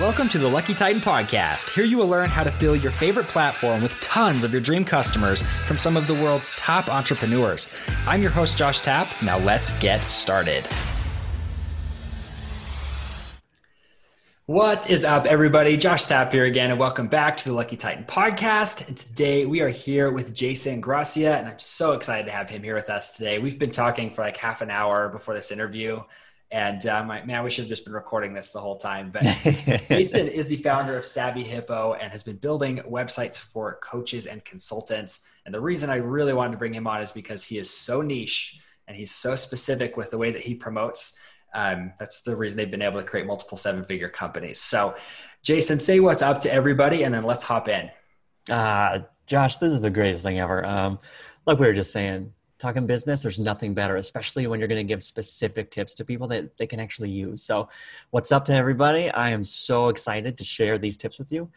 Welcome to the Lucky Titan Podcast. Here you will learn how to fill your favorite platform with tons of your dream customers from some of the world's top entrepreneurs. I'm your host, Josh Tapp. Now let's get started. What is up, everybody? Josh Tapp here again, and welcome back to the Lucky Titan podcast. And today we are here with Jason Gracia, and I'm so excited to have him here with us today. We've been talking for like half an hour before this interview, and um, I, man, we should have just been recording this the whole time. But Jason is the founder of Savvy Hippo and has been building websites for coaches and consultants. And the reason I really wanted to bring him on is because he is so niche and he's so specific with the way that he promotes. Um, that's the reason they've been able to create multiple seven figure companies. So, Jason, say what's up to everybody and then let's hop in. Uh, Josh, this is the greatest thing ever. Um, like we were just saying, talking business, there's nothing better, especially when you're going to give specific tips to people that they can actually use. So, what's up to everybody? I am so excited to share these tips with you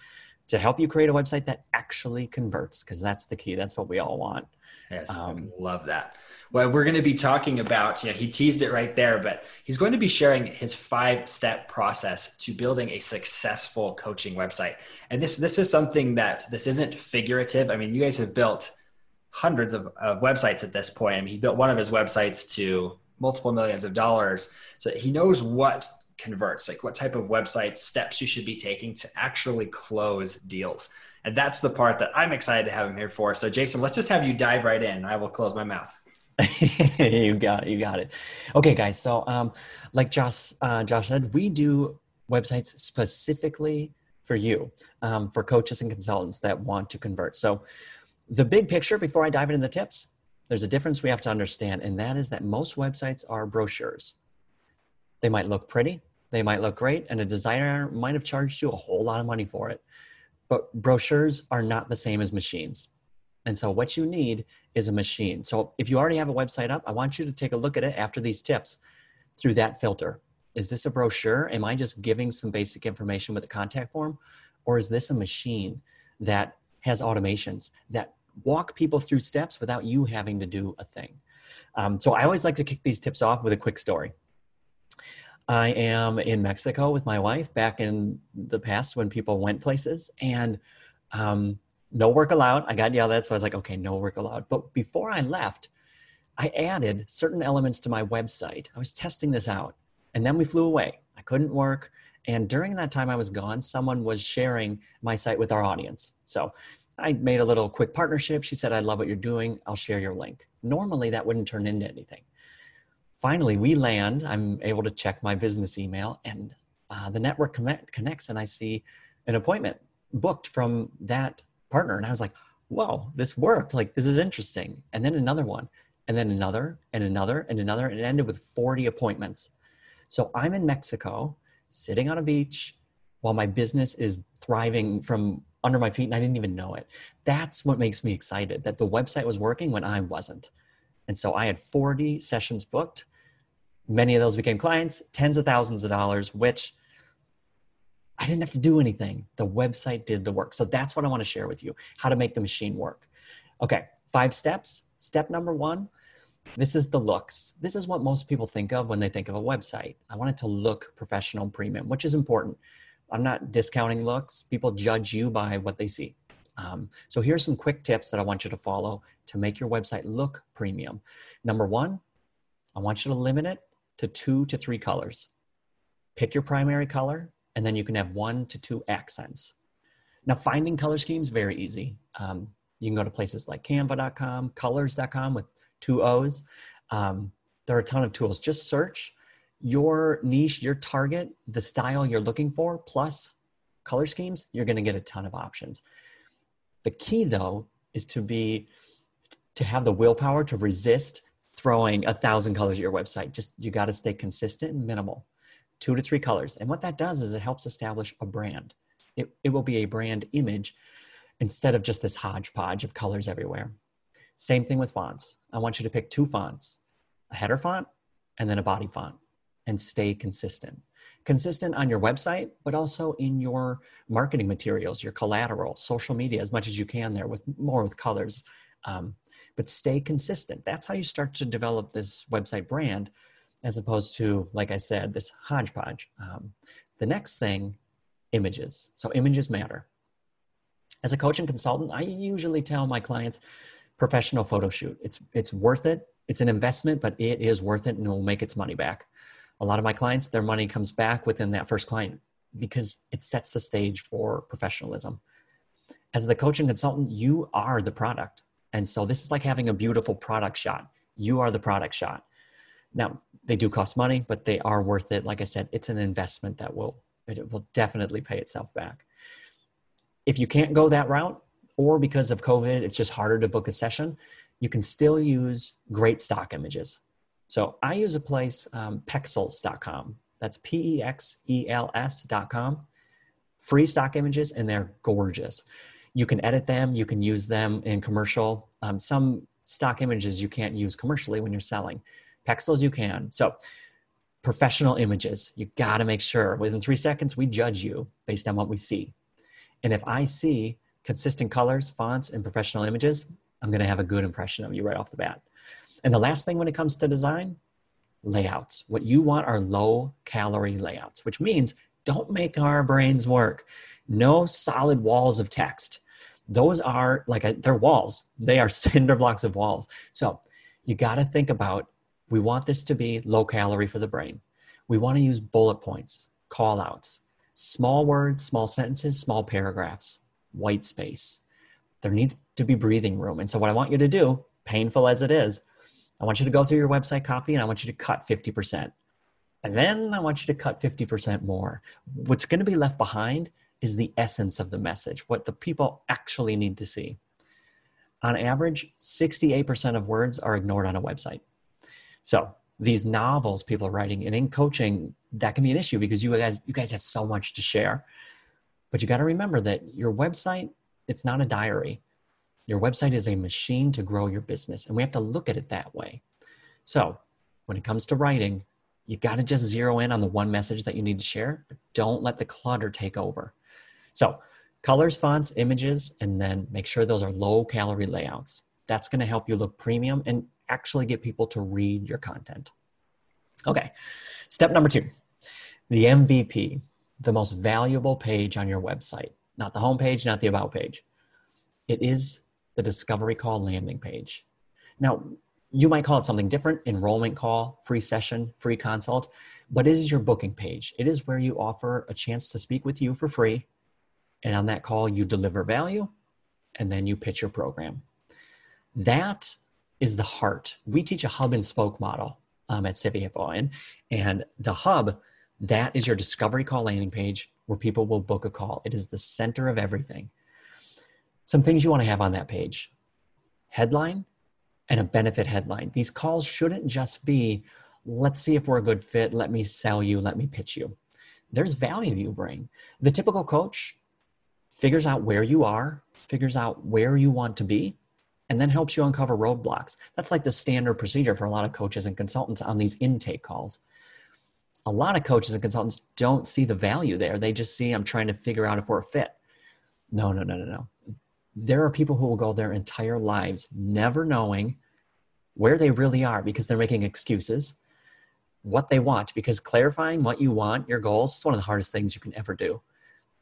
to help you create a website that actually converts, because that's the key. That's what we all want. Yes, um, love that. Well, we're going to be talking about, you know, he teased it right there, but he's going to be sharing his five step process to building a successful coaching website. And this, this is something that this isn't figurative. I mean, you guys have built hundreds of, of websites at this point. I mean, he built one of his websites to multiple millions of dollars. So he knows what converts, like what type of website steps you should be taking to actually close deals. And that's the part that I'm excited to have him here for. So Jason, let's just have you dive right in. I will close my mouth. you got it. You got it. Okay, guys. So, um, like Josh, uh, Josh said, we do websites specifically for you, um, for coaches and consultants that want to convert. So, the big picture before I dive into the tips, there's a difference we have to understand, and that is that most websites are brochures. They might look pretty, they might look great, and a designer might have charged you a whole lot of money for it. But brochures are not the same as machines. And so, what you need is a machine. So, if you already have a website up, I want you to take a look at it after these tips through that filter. Is this a brochure? Am I just giving some basic information with a contact form? Or is this a machine that has automations that walk people through steps without you having to do a thing. Um, so I always like to kick these tips off with a quick story. I am in Mexico with my wife back in the past when people went places and um, no work allowed. I got yelled at, so I was like, okay, no work allowed. But before I left, I added certain elements to my website. I was testing this out and then we flew away. I couldn't work. And during that time I was gone, someone was sharing my site with our audience. So I made a little quick partnership. She said, I love what you're doing. I'll share your link. Normally, that wouldn't turn into anything. Finally, we land. I'm able to check my business email, and uh, the network connect, connects, and I see an appointment booked from that partner. And I was like, whoa, this worked. Like, this is interesting. And then another one, and then another, and another, and another. And it ended with 40 appointments. So I'm in Mexico, sitting on a beach, while my business is thriving from under my feet and I didn't even know it. That's what makes me excited that the website was working when I wasn't. And so I had 40 sessions booked. Many of those became clients, tens of thousands of dollars, which I didn't have to do anything. The website did the work. So that's what I want to share with you how to make the machine work. Okay, five steps. Step number one this is the looks. This is what most people think of when they think of a website. I want it to look professional and premium, which is important. I'm not discounting looks. People judge you by what they see. Um, so here's some quick tips that I want you to follow to make your website look premium. Number one, I want you to limit it to two to three colors. Pick your primary color, and then you can have one to two accents. Now, finding color schemes very easy. Um, you can go to places like canva.com, coolors.com with two O's. Um, there are a ton of tools. Just search your niche, your target, the style you're looking for, plus color schemes, you're going to get a ton of options. The key though is to be to have the willpower to resist throwing a thousand colors at your website. Just you got to stay consistent and minimal. Two to three colors. And what that does is it helps establish a brand. It, it will be a brand image instead of just this hodgepodge of colors everywhere. Same thing with fonts. I want you to pick two fonts, a header font and then a body font and stay consistent. Consistent on your website, but also in your marketing materials, your collateral, social media, as much as you can there with more with colors. Um, but stay consistent. That's how you start to develop this website brand, as opposed to, like I said, this hodgepodge. Um, the next thing images. So images matter. As a coach and consultant, I usually tell my clients professional photo shoot. It's it's worth it. It's an investment, but it is worth it and it will make its money back. A lot of my clients, their money comes back within that first client because it sets the stage for professionalism. As the coach and consultant, you are the product. And so this is like having a beautiful product shot. You are the product shot. Now, they do cost money, but they are worth it. Like I said, it's an investment that will it will definitely pay itself back. If you can't go that route, or because of COVID, it's just harder to book a session, you can still use great stock images. So I use a place, um, pexels.com. That's P E X E L S.com. Free stock images, and they're gorgeous. You can edit them, you can use them in commercial. Um, some stock images you can't use commercially when you're selling. Pexels you can. So professional images, you got to make sure within three seconds we judge you based on what we see. And if I see consistent colors, fonts, and professional images, I'm going to have a good impression of you right off the bat. And the last thing when it comes to design, layouts. What you want are low calorie layouts, which means don't make our brains work. No solid walls of text. Those are like a, they're walls. They are cinder blocks of walls. So you got to think about we want this to be low calorie for the brain. We want to use bullet points, call outs, small words, small sentences, small paragraphs, white space. There needs to be breathing room. And so, what I want you to do, painful as it is, I want you to go through your website copy and I want you to cut 50%. And then I want you to cut 50% more. What's going to be left behind is the essence of the message, what the people actually need to see. On average, 68% of words are ignored on a website. So these novels people are writing and in coaching, that can be an issue because you guys you guys have so much to share. But you got to remember that your website, it's not a diary. Your website is a machine to grow your business. And we have to look at it that way. So when it comes to writing, you got to just zero in on the one message that you need to share, but don't let the clutter take over. So colors, fonts, images, and then make sure those are low calorie layouts. That's going to help you look premium and actually get people to read your content. Okay, step number two the MVP, the most valuable page on your website, not the home page, not the about page. It is the discovery call landing page. Now, you might call it something different enrollment call, free session, free consult, but it is your booking page. It is where you offer a chance to speak with you for free. And on that call, you deliver value and then you pitch your program. That is the heart. We teach a hub and spoke model um, at Savvy Hippo, and, and the hub that is your discovery call landing page where people will book a call. It is the center of everything. Some things you want to have on that page: headline and a benefit headline. These calls shouldn't just be, "Let's see if we're a good fit. Let me sell you. Let me pitch you." There's value you bring. The typical coach figures out where you are, figures out where you want to be, and then helps you uncover roadblocks. That's like the standard procedure for a lot of coaches and consultants on these intake calls. A lot of coaches and consultants don't see the value there. They just see, I'm trying to figure out if we're a fit. No, no, no, no, no. There are people who will go their entire lives never knowing where they really are because they're making excuses, what they want, because clarifying what you want, your goals, is one of the hardest things you can ever do.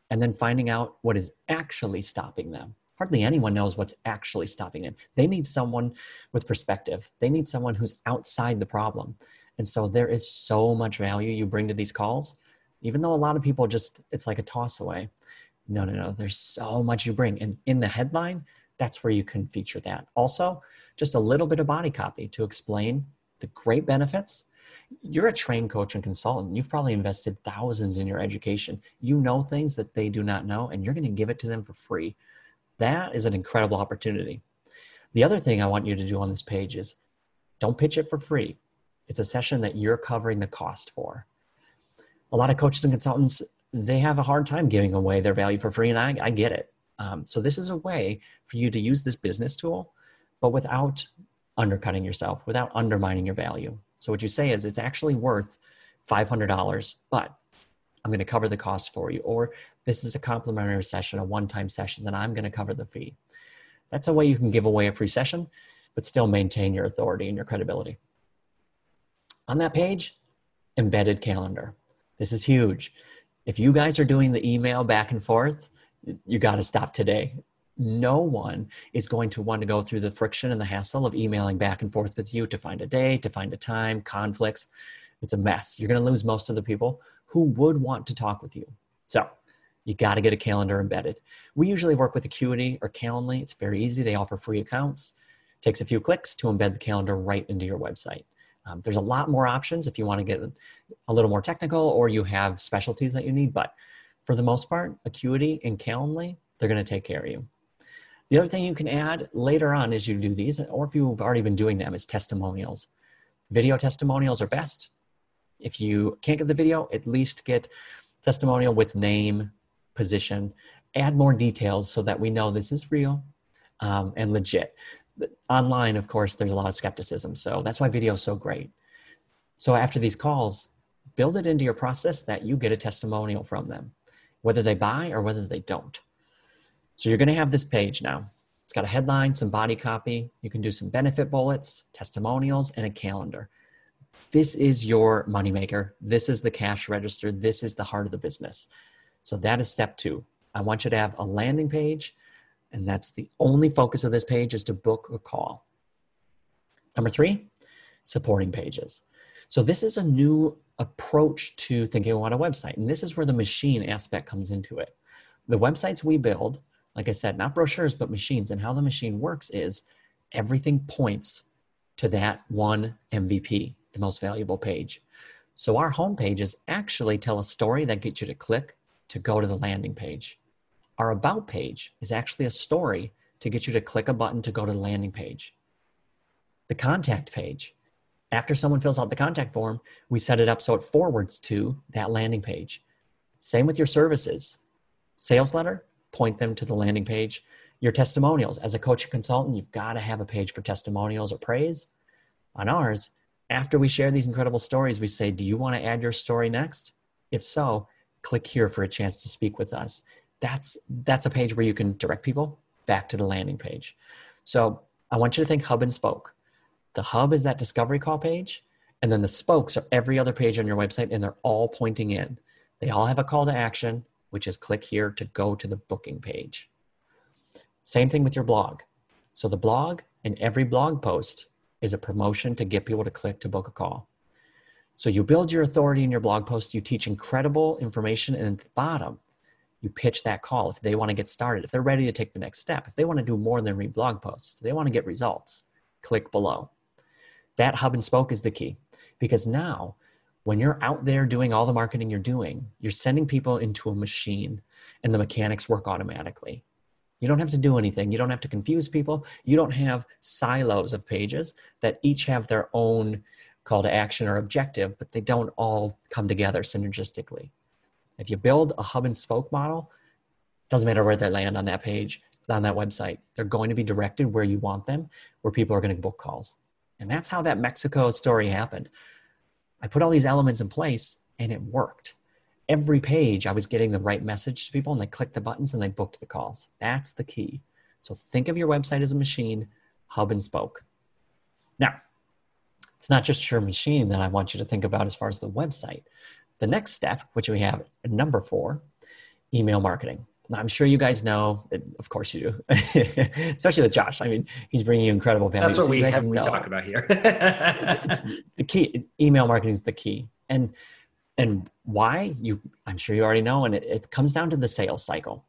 And then finding out what is actually stopping them hardly anyone knows what's actually stopping them. They need someone with perspective. They need someone who's outside the problem. And so there is so much value you bring to these calls, even though a lot of people just, it's like a toss away. No, no, no. There's so much you bring. And in the headline, that's where you can feature that. Also, just a little bit of body copy to explain the great benefits. You're a trained coach and consultant. You've probably invested thousands in your education. You know things that they do not know, and you're going to give it to them for free. That is an incredible opportunity. The other thing I want you to do on this page is don't pitch it for free. It's a session that you're covering the cost for. A lot of coaches and consultants, they have a hard time giving away their value for free, and I, I get it. Um, so, this is a way for you to use this business tool, but without undercutting yourself, without undermining your value. So, what you say is it's actually worth $500, but I'm going to cover the cost for you. Or this is a complimentary session, a one time session, then I'm going to cover the fee. That's a way you can give away a free session, but still maintain your authority and your credibility. On that page, embedded calendar. This is huge. If you guys are doing the email back and forth, you got to stop today. No one is going to want to go through the friction and the hassle of emailing back and forth with you to find a day, to find a time, conflicts. It's a mess. You're going to lose most of the people who would want to talk with you. So, you got to get a calendar embedded. We usually work with Acuity or Calendly. It's very easy. They offer free accounts. It takes a few clicks to embed the calendar right into your website. Um, there's a lot more options if you want to get a little more technical or you have specialties that you need. But for the most part, Acuity and Calendly, they're going to take care of you. The other thing you can add later on as you do these, or if you've already been doing them, is testimonials. Video testimonials are best. If you can't get the video, at least get testimonial with name, position, add more details so that we know this is real um, and legit online, of course, there's a lot of skepticism. So that's why video is so great. So after these calls, build it into your process that you get a testimonial from them, whether they buy or whether they don't. So you're going to have this page now. It's got a headline, some body copy. You can do some benefit bullets, testimonials, and a calendar. This is your moneymaker. This is the cash register. This is the heart of the business. So that is step two. I want you to have a landing page and that's the only focus of this page is to book a call. Number three, supporting pages. So this is a new approach to thinking about a website. And this is where the machine aspect comes into it. The websites we build, like I said, not brochures, but machines. And how the machine works is everything points to that one MVP, the most valuable page. So our home pages actually tell a story that gets you to click to go to the landing page. Our About page is actually a story to get you to click a button to go to the landing page. The contact page, after someone fills out the contact form, we set it up so it forwards to that landing page. Same with your services. Sales letter, point them to the landing page. Your testimonials, as a coach and consultant, you've got to have a page for testimonials or praise. On ours, after we share these incredible stories, we say, Do you want to add your story next? If so, click here for a chance to speak with us that's that's a page where you can direct people back to the landing page. So I want you to think hub and spoke. The hub is that discovery call page, and then the spokes are every other page on your website, and they're all pointing in. They all have a call to action, which is click here to go to the booking page. Same thing with your blog. So the blog and every blog post is a promotion to get people to click to book a call. So you build your authority in your blog post, you teach incredible information, and at the bottom, you pitch that call if they want to get started, if they're ready to take the next step, if they want to do more than read blog posts, they want to get results, click below. That hub and spoke is the key because now when you're out there doing all the marketing you're doing, you're sending people into a machine and the mechanics work automatically. You don't have to do anything. You don't have to confuse people. You don't have silos of pages that each have their own call to action or objective, but they don't all come together synergistically. If you build a hub and spoke model, doesn't matter where they land on that page, on that website, they're going to be directed where you want them, where people are going to book calls. And that's how that Mexico story happened. I put all these elements in place and it worked. Every page, I was getting the right message to people and they clicked the buttons and they booked the calls. That's the key. So think of your website as a machine, hub and spoke. Now, it's not just your machine that I want you to think about as far as the website. The next step, which we have number four, email marketing. Now, I'm sure you guys know, of course you do, especially with Josh. I mean, he's bringing you incredible value. That's what so we, have, we talk about here. the key, email marketing is the key. And and why you i'm sure you already know and it, it comes down to the sales cycle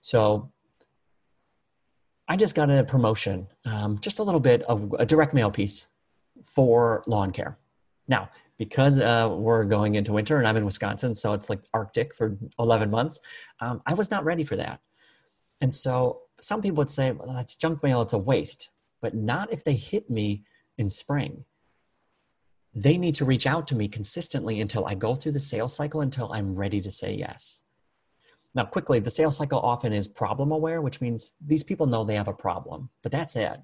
so i just got a promotion um, just a little bit of a direct mail piece for lawn care now because uh, we're going into winter and I'm in Wisconsin, so it's like Arctic for 11 months. Um, I was not ready for that. And so some people would say, well, that's junk mail, it's a waste, but not if they hit me in spring. They need to reach out to me consistently until I go through the sales cycle until I'm ready to say yes. Now, quickly, the sales cycle often is problem aware, which means these people know they have a problem, but that's it.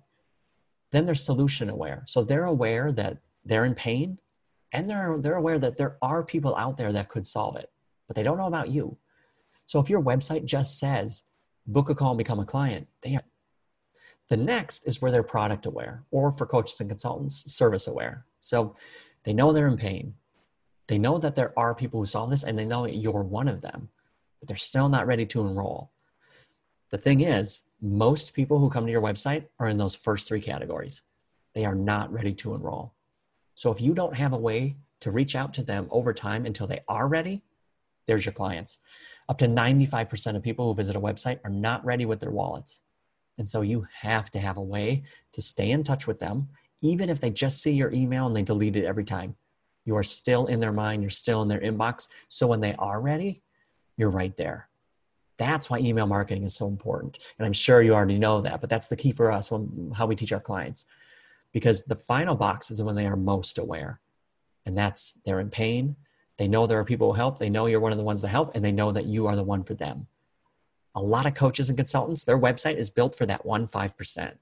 Then they're solution aware. So they're aware that they're in pain and they're they're aware that there are people out there that could solve it but they don't know about you so if your website just says book a call and become a client they are, the next is where they're product aware or for coaches and consultants service aware so they know they're in pain They know that there are people who solve this and they know you're one of them, but they're still not ready to enroll. The thing is, most people who come to your website are in those first three categories. They are not ready to enroll. So if you don't have a way to reach out to them over time until they are ready, there's your clients. Up to 95% of people who visit a website are not ready with their wallets. And so you have to have a way to stay in touch with them, even if they just see your email and they delete it every time. You are still in their mind, you're still in their inbox. So when they are ready, you're right there. That's why email marketing is so important. And I'm sure you already know that, but that's the key for us when how we teach our clients. Because the final box is when they are most aware. And that's they're in pain, they know there are people who help. They know you're one of the ones to help, and they know that you are the one for them. A lot of coaches and consultants, their website is built for that one 5%,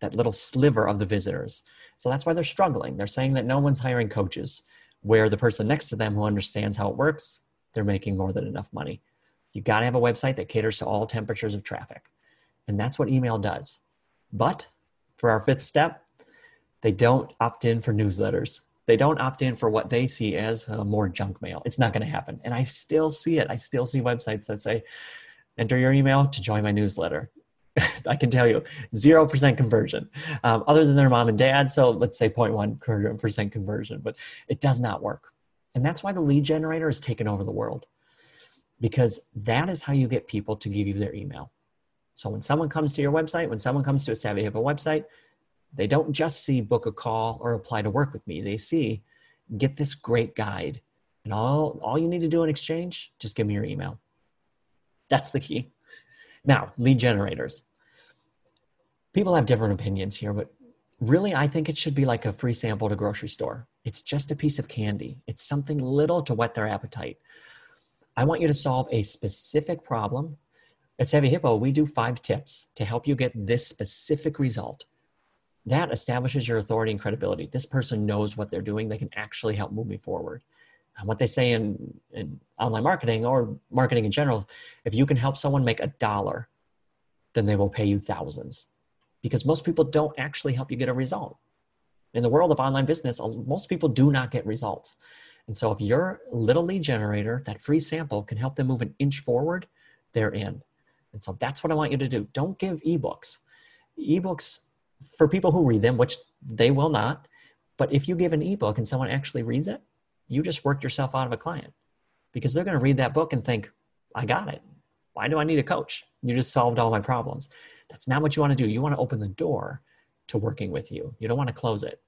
that little sliver of the visitors. So that's why they're struggling. They're saying that no one's hiring coaches, where the person next to them who understands how it works, they're making more than enough money. You got to have a website that caters to all temperatures of traffic. And that's what email does. But for our fifth step, they don't opt in for newsletters they don't opt in for what they see as uh, more junk mail. It's not going to happen. And I still see it. I still see websites that say, enter your email to join my newsletter. I can tell you, 0% conversion, um, other than their mom and dad. So let's say 0.1% conversion, but it does not work. And that's why the lead generator has taken over the world because that is how you get people to give you their email. So when someone comes to your website, when someone comes to a Savvy Hippo website, they don't just see book a call or apply to work with me. They see get this great guide. And all, all you need to do in exchange, just give me your email. That's the key. Now, lead generators. People have different opinions here, but really, I think it should be like a free sample to grocery store. It's just a piece of candy, it's something little to whet their appetite. I want you to solve a specific problem. At Savvy Hippo, we do five tips to help you get this specific result that establishes your authority and credibility. This person knows what they're doing. They can actually help move me forward. And what they say in, in online marketing or marketing in general, if you can help someone make a dollar, then they will pay you thousands because most people don't actually help you get a result. In the world of online business, most people do not get results. And so if your little lead generator, that free sample can help them move an inch forward, they're in. And so that's what I want you to do. Don't give ebooks. Ebooks for people who read them, which they will not. But if you give an ebook and someone actually reads it, you just worked yourself out of a client because they're going to read that book and think, I got it. Why do I need a coach? You just solved all my problems. That's not what you want to do. You want to open the door to working with you. You don't want to close it.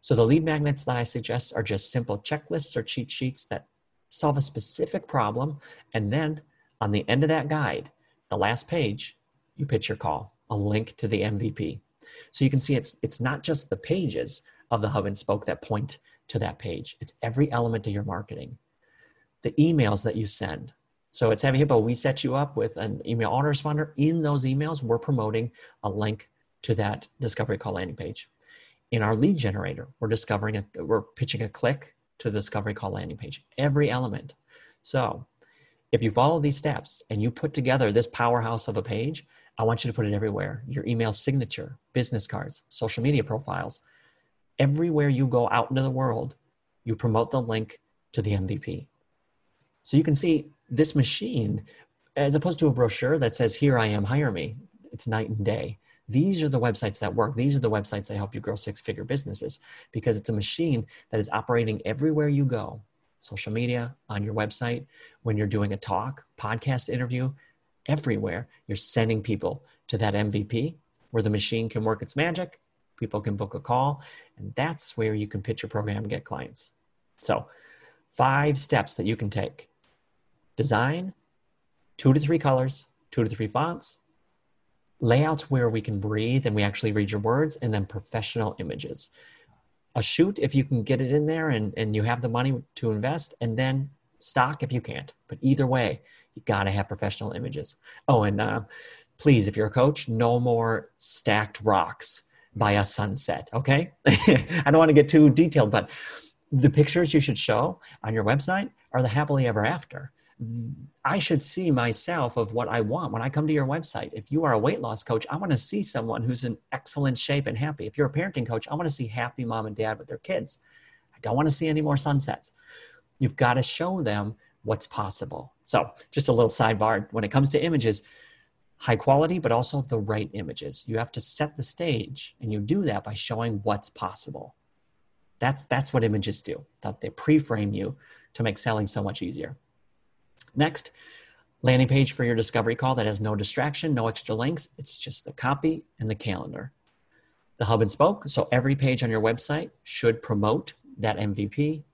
So the lead magnets that I suggest are just simple checklists or cheat sheets that solve a specific problem. And then on the end of that guide, the last page, you pitch your call, a link to the MVP. So you can see it's it's not just the pages of the hub and spoke that point to that page. It's every element of your marketing. The emails that you send. So at Savvy Hippo, we set you up with an email autoresponder. In those emails, we're promoting a link to that discovery call landing page. In our lead generator, we're discovering a, we're pitching a click to the discovery call landing page. Every element. So if you follow these steps and you put together this powerhouse of a page, I want you to put it everywhere your email signature, business cards, social media profiles. Everywhere you go out into the world, you promote the link to the MVP. So you can see this machine, as opposed to a brochure that says, Here I am, hire me, it's night and day. These are the websites that work. These are the websites that help you grow six figure businesses because it's a machine that is operating everywhere you go social media, on your website, when you're doing a talk, podcast interview, everywhere. You're sending people to that MVP where the machine can work its magic, people can book a call, and that's where you can pitch your program and get clients. So, five steps that you can take design, two to three colors, two to three fonts, layouts where we can breathe and we actually read your words, and then professional images. A shoot if you can get it in there and, and you have the money to invest, and then stock if you can't. But either way, you got to have professional images. Oh, and uh, please, if you're a coach, no more stacked rocks by a sunset. Okay, I don't want to get too detailed, but the pictures you should show on your website are the happily ever after. I should see myself of what I want when I come to your website. If you are a weight loss coach, I want to see someone who's in excellent shape and happy. If you're a parenting coach, I want to see happy mom and dad with their kids. I don't want to see any more sunsets. You've got to show them what's possible. So, just a little sidebar when it comes to images, high quality, but also the right images. You have to set the stage, and you do that by showing what's possible. That's, that's what images do. That they pre-frame you to make selling so much easier. Next, landing page for your discovery call that has no distraction, no extra links. It's just the copy and the calendar. The hub and spoke. So every page on your website should promote that MVP.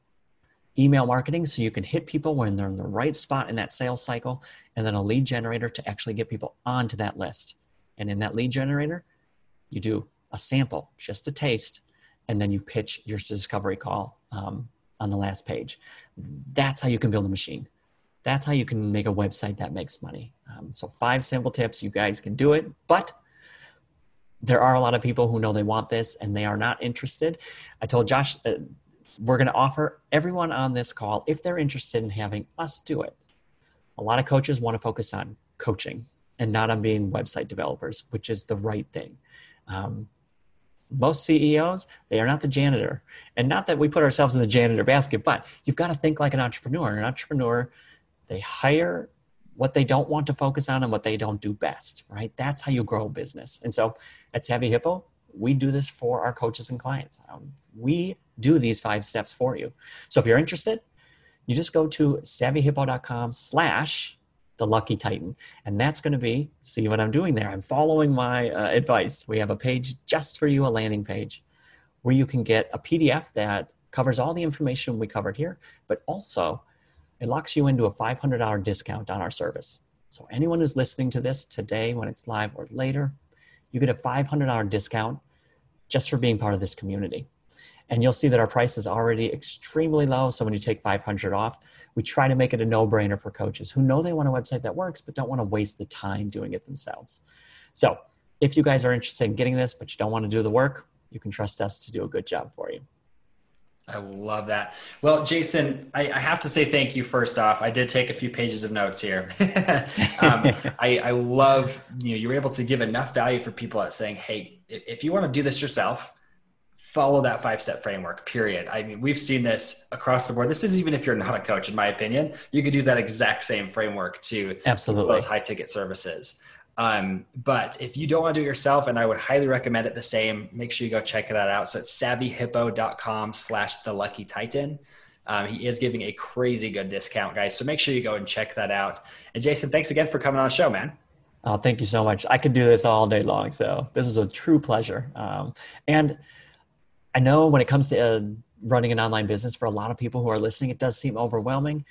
Email marketing, so you can hit people when they're in the right spot in that sales cycle, and then a lead generator to actually get people onto that list. And in that lead generator, you do a sample, just a taste, and then you pitch your discovery call um, on the last page. That's how you can build a machine. That's how you can make a website that makes money. Um, so, five simple tips. You guys can do it, but there are a lot of people who know they want this and they are not interested. I told Josh uh, we're going to offer everyone on this call, if they're interested in having us do it. A lot of coaches want to focus on coaching and not on being website developers, which is the right thing. Um, most CEOs, they are not the janitor. And not that we put ourselves in the janitor basket, but you've got to think like an entrepreneur. An entrepreneur, they hire what they don't want to focus on and what they don't do best, right? That's how you grow a business. And so at Savvy Hippo, we do this for our coaches and clients. Um, we do these five steps for you. So if you're interested, you just go to savvyhippo.com slash the lucky titan and that's going to be see what i'm doing there. I'm following my uh, advice. We have a page just for you a landing page where you can get a pdf that covers all the information we covered here but also it locks you into a $500 discount on our service. So anyone who's listening to this today when it's live or later you get a $500 discount just for being part of this community and you'll see that our price is already extremely low. So when you take 500 off, we try to make it a no brainer for coaches who know they want a website that works, but don't want to waste the time doing it themselves. So if you guys are interested in getting this, but you don't want to do the work, you can trust us to do a good job for you. I love that. Well, Jason, I, I, have to say thank you first off. I did take a few pages of notes here. um, I, I, love you know you're able to give enough value for people at saying, hey, if you want to do this yourself, follow that five step framework period. I mean we've seen this across the board. This is even if you're not a coach in my opinion you could use that exact same framework to absolutely. those high ticket services. Um, but if you don't want to do it yourself and i would highly recommend it the same make sure you go check that out. So it's savvyhippo.com slash the lucky titan. Um, he is giving a crazy good discount guys so make sure you go and check that out. And jason thanks again for coming on the show man. Oh, thank you so much. I could do this all day long. So this is a true pleasure. Um, and I know when it comes to uh, running an online business for a lot of people who are listening, it does seem overwhelming.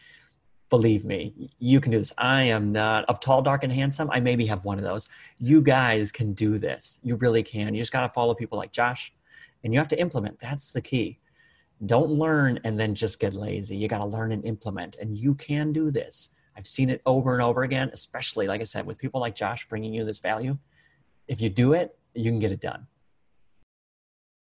Believe me, you can do this. I am not of tall, dark, and handsome. I maybe have one of those. You guys can do this. You really can. You just got to follow people like Josh and you have to implement. That's the key. Don't learn and then just get lazy. You got to learn and implement. And you can do this. I've seen it over and over again, especially, like I said, with people like Josh bringing you this value. If you do it, you can get it done.